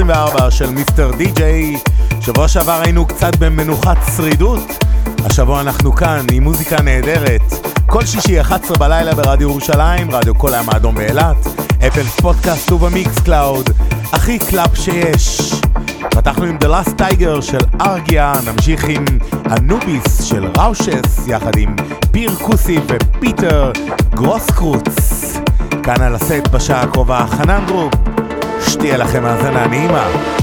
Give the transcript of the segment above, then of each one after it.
324 של מיסטר די-ג'יי. שבוע שעבר היינו קצת במנוחת שרידות, השבוע אנחנו כאן עם מוזיקה נהדרת. כל שישי 11 בלילה ברדיו ירושלים, רדיו כל הים האדום באילת, אפל פודקאסט ובמיקס קלאוד, הכי קלאפ שיש. פתחנו עם The Last Tiger של ארגיה, נמשיך עם אנוביס של ראושס, יחד עם פיר קוסי ופיטר גרוסקרוץ. כאן על הסט בשעה הקרובה חנן דרוב, שתהיה לכם האזנה נעימה.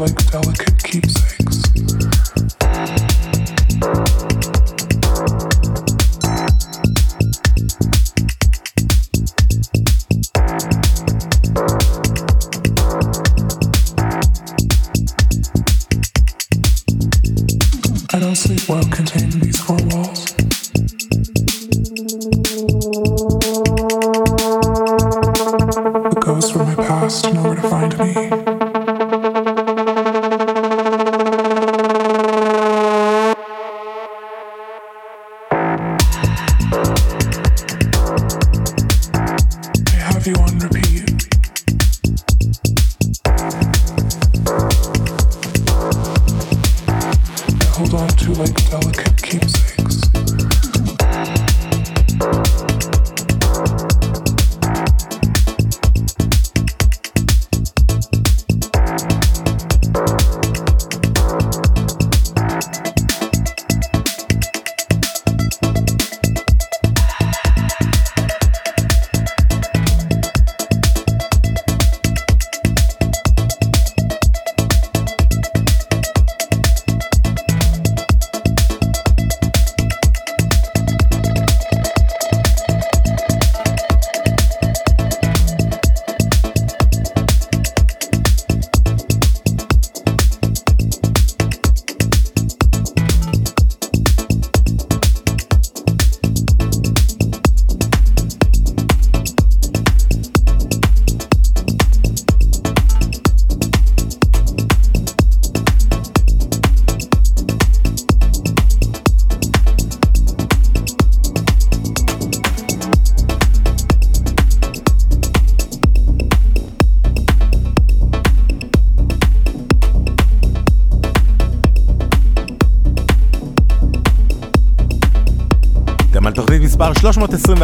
like that?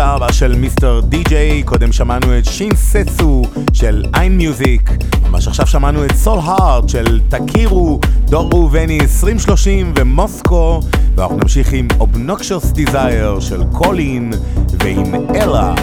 324 של מיסטר די.ג'יי, קודם שמענו את שין סצו של איין מיוזיק, ממש עכשיו שמענו את סול הארד של תכירו, דור ראובני 2030 ומוסקו, ואנחנו נמשיך עם אובנוקשוס דיזייר של קולין ועם אלה.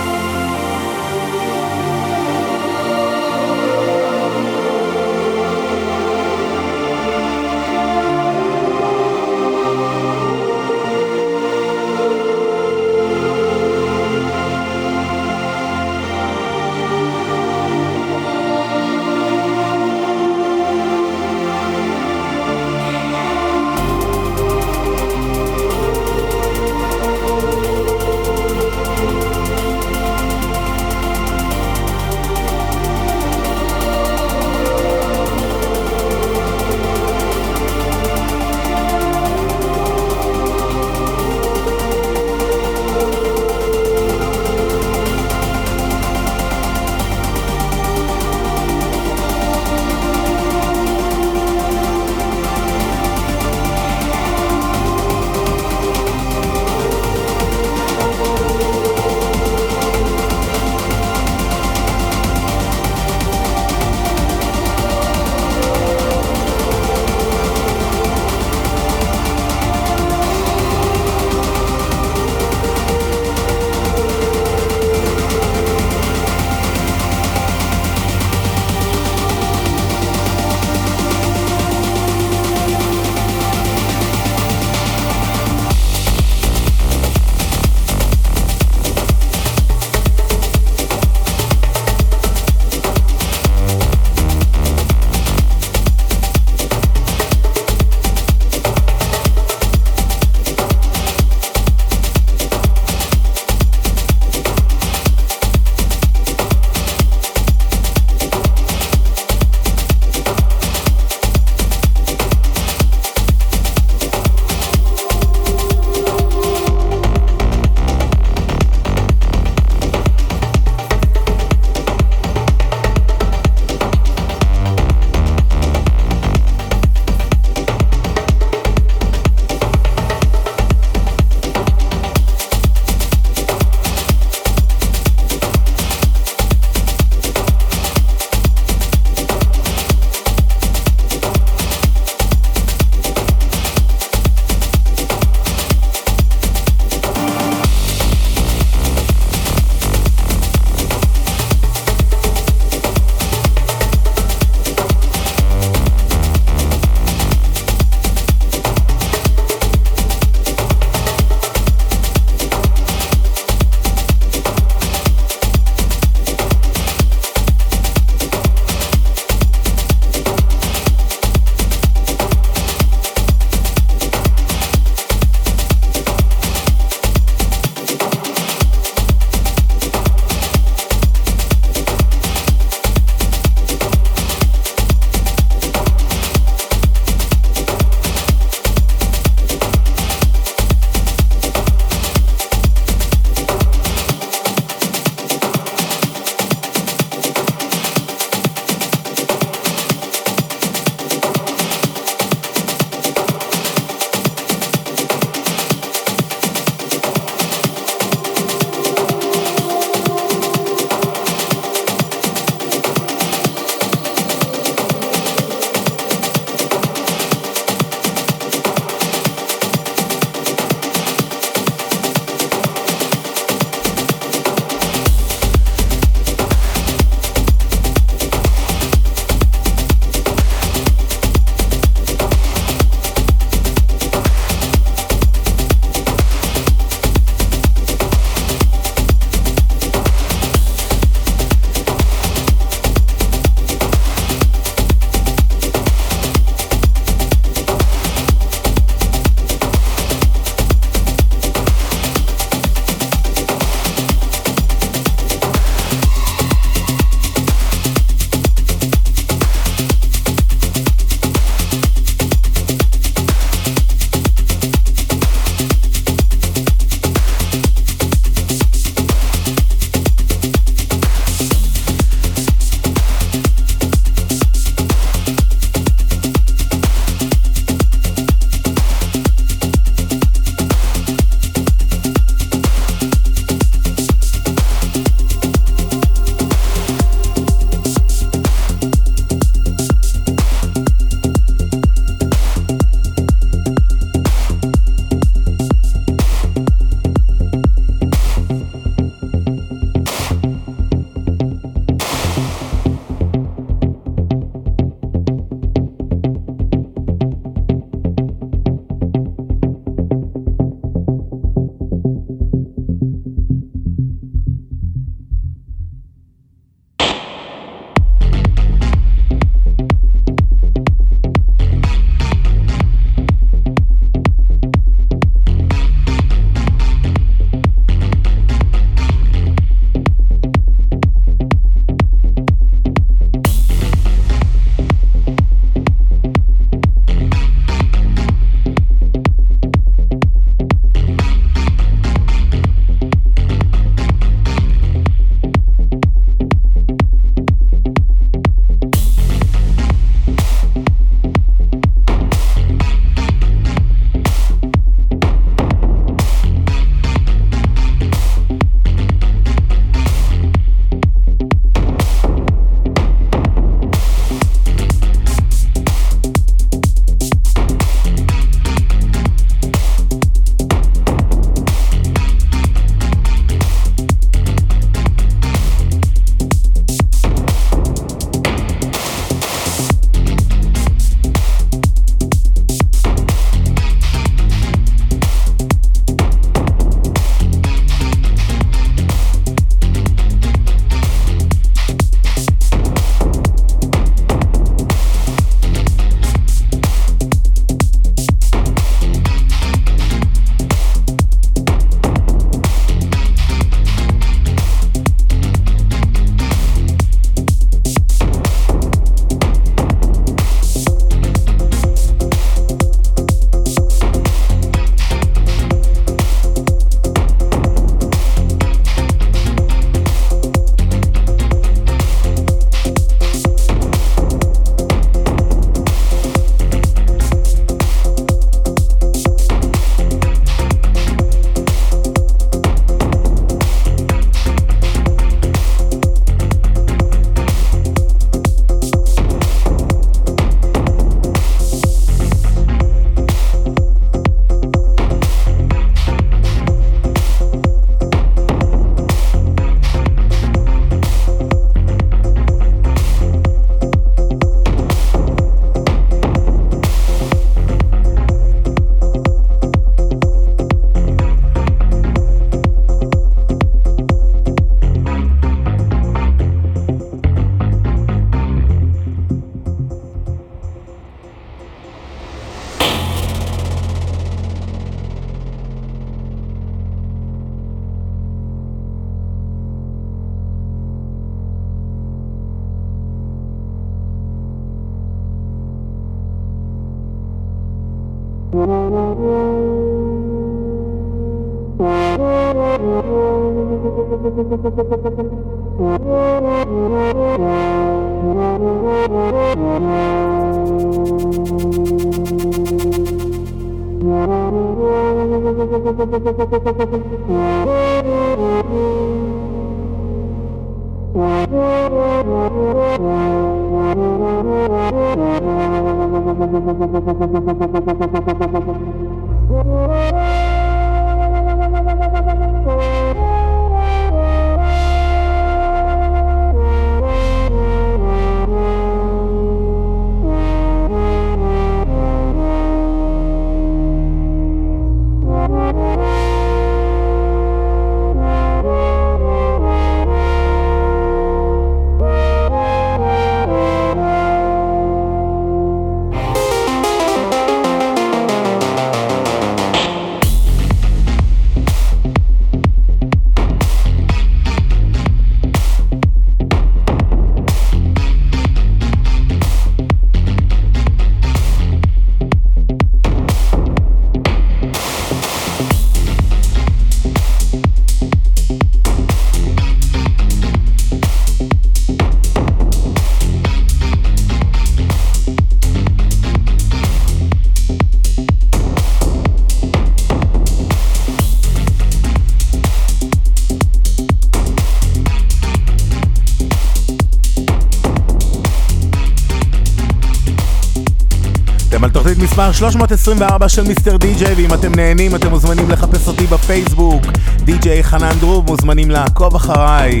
מספר 324 של מיסטר די-ג'יי, ואם אתם נהנים אתם מוזמנים לחפש אותי בפייסבוק. די-ג'יי חנן דרוב, מוזמנים לעקוב אחריי.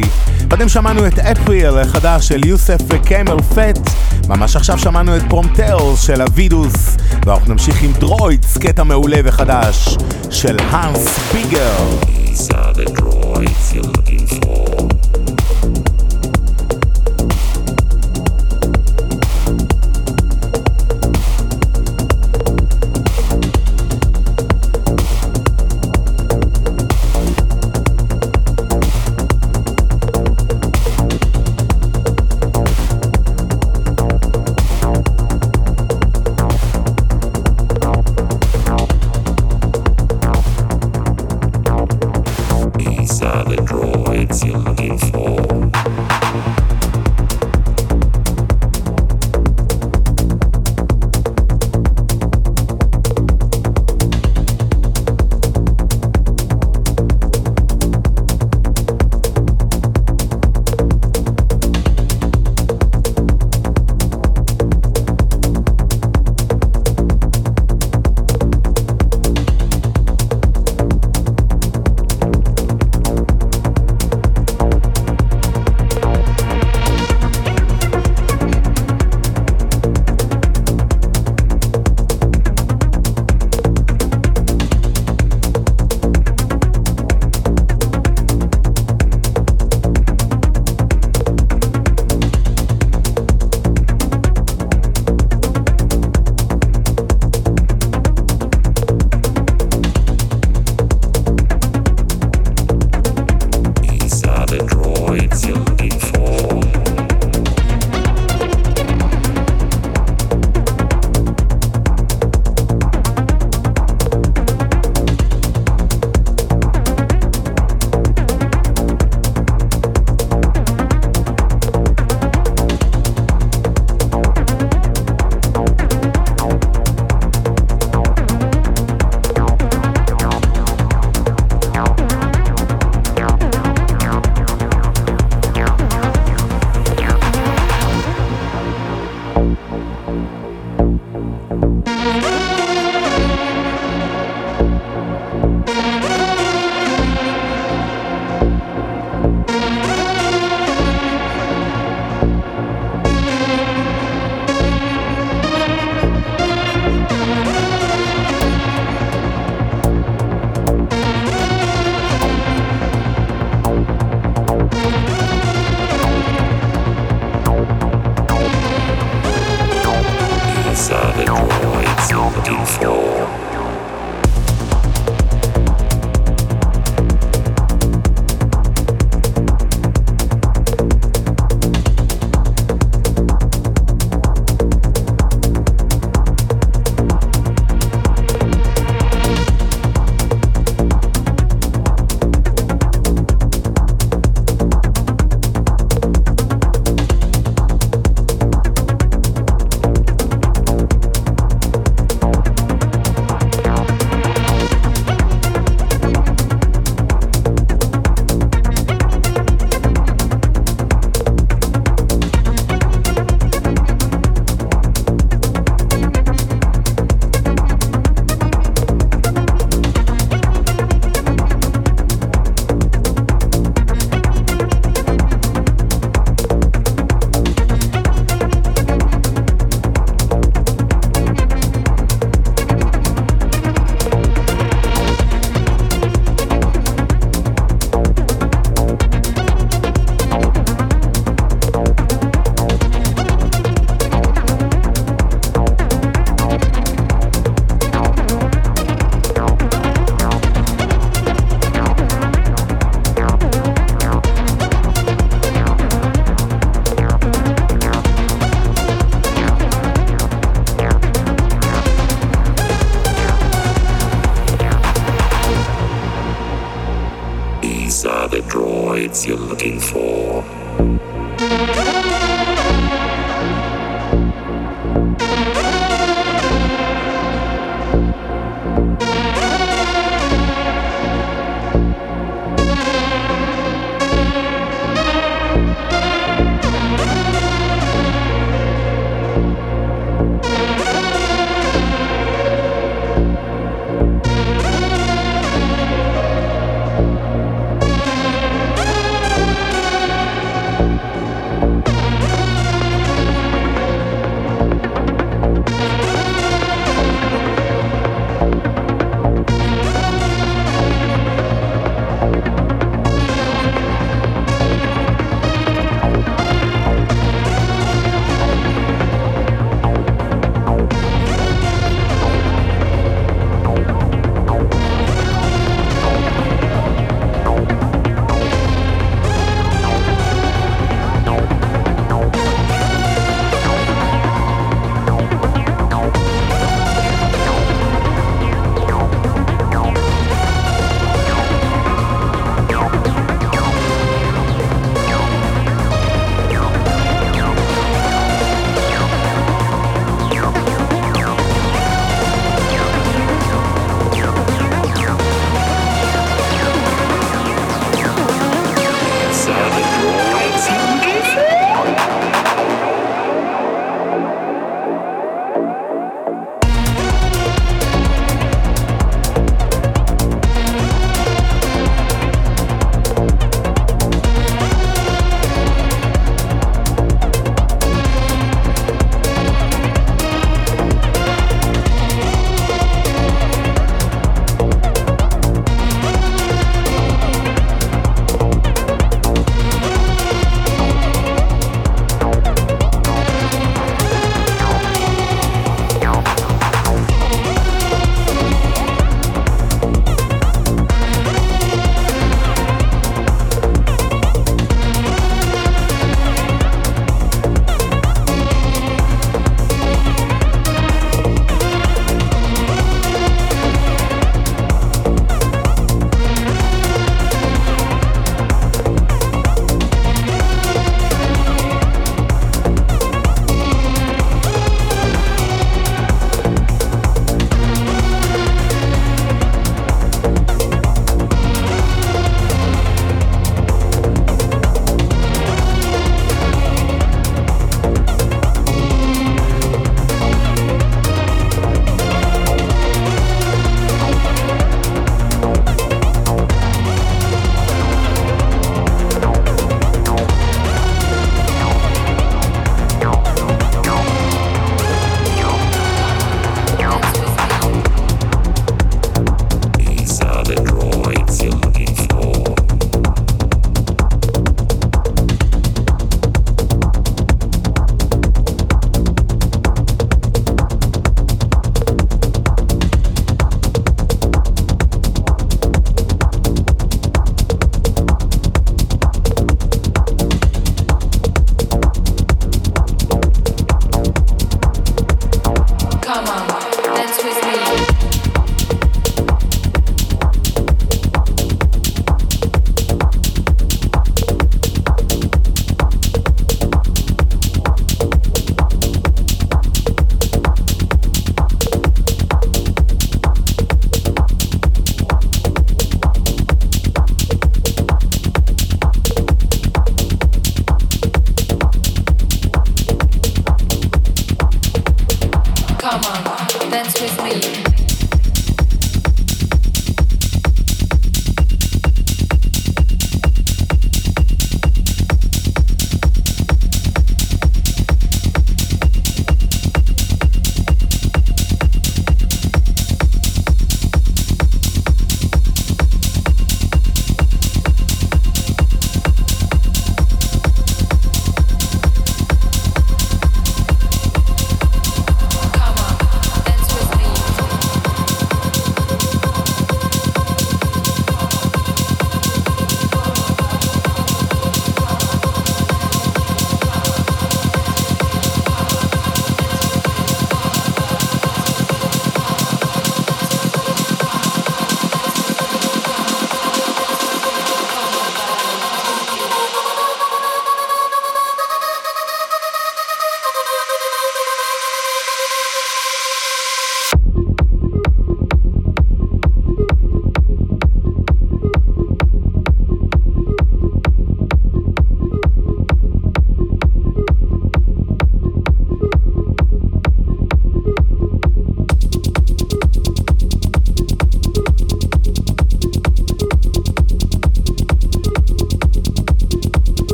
קודם שמענו את אפריל החדש של יוסף וקיימל פט. ממש עכשיו שמענו את פרומטאוס של אבידוס. ואנחנו נמשיך עם דרוידס, קטע מעולה וחדש של האנס ביגר. These are the droids you're looking for.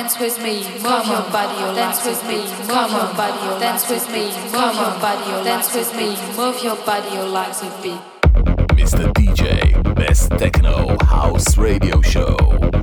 Dance with me, move your body, or dance with me, move your body, or dance with me, move your body, or dance with me, move your body, or legs a beat. Mr. DJ, Best Techno House Radio Show.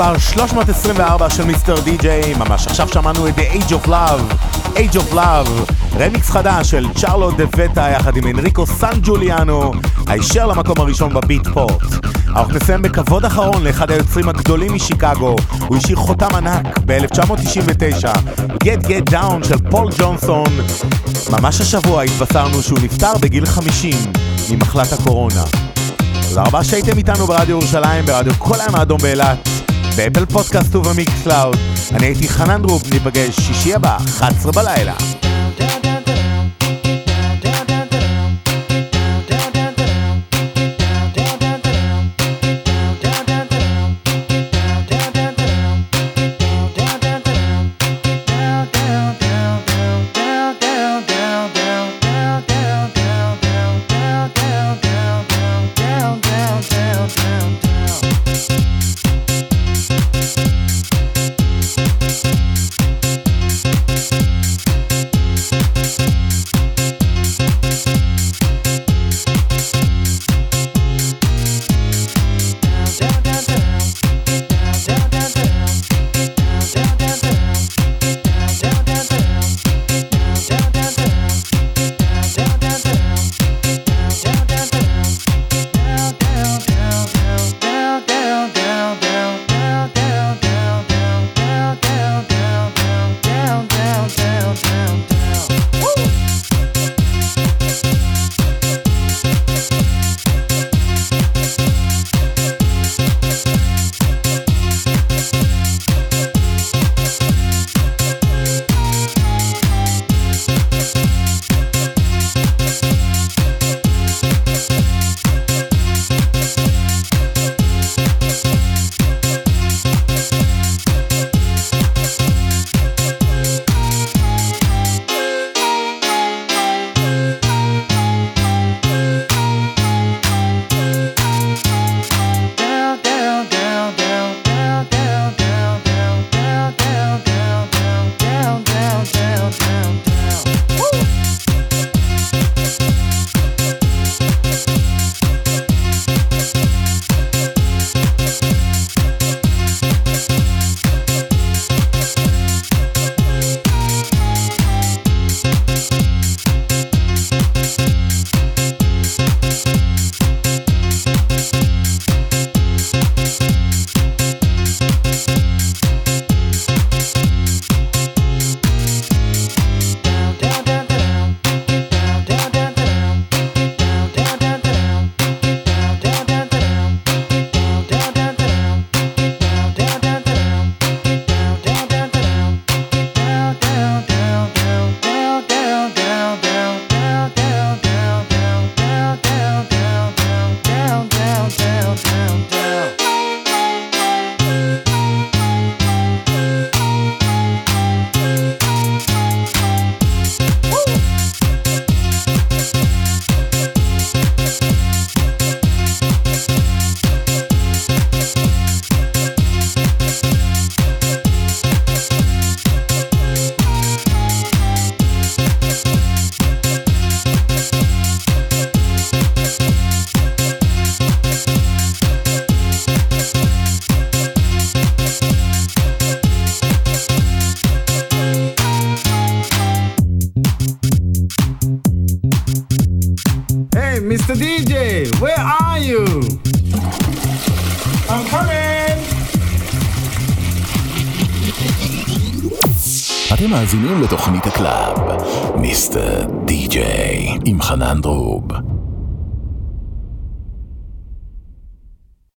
מספר 324 של Mr. DJ, ממש עכשיו שמענו את The Age of Love, Age of Love, רמיקס חדש של Charlotte de Witte יחד עם Enrico Sangiuliano, הישר למקום הראשון ב Beatport. אנחנו נסיים בכבוד אחרון לאחד היוצרים הגדולים משיקגו, הוא השאיר חותם ענק ב-1999, Get Get Down של פול ג'ונסון. ממש השבוע התבשרנו שהוא נפטר בגיל 50 ממחלת הקורונה. תודה רבה שהייתם איתנו ברדיו ירושלים, ברדיו כל הים האדום באילת, ב Apple Podcast וב Mixcloud. אני הייתי חנן דרוב, ניפגש שישי הבא, 11 בלילה.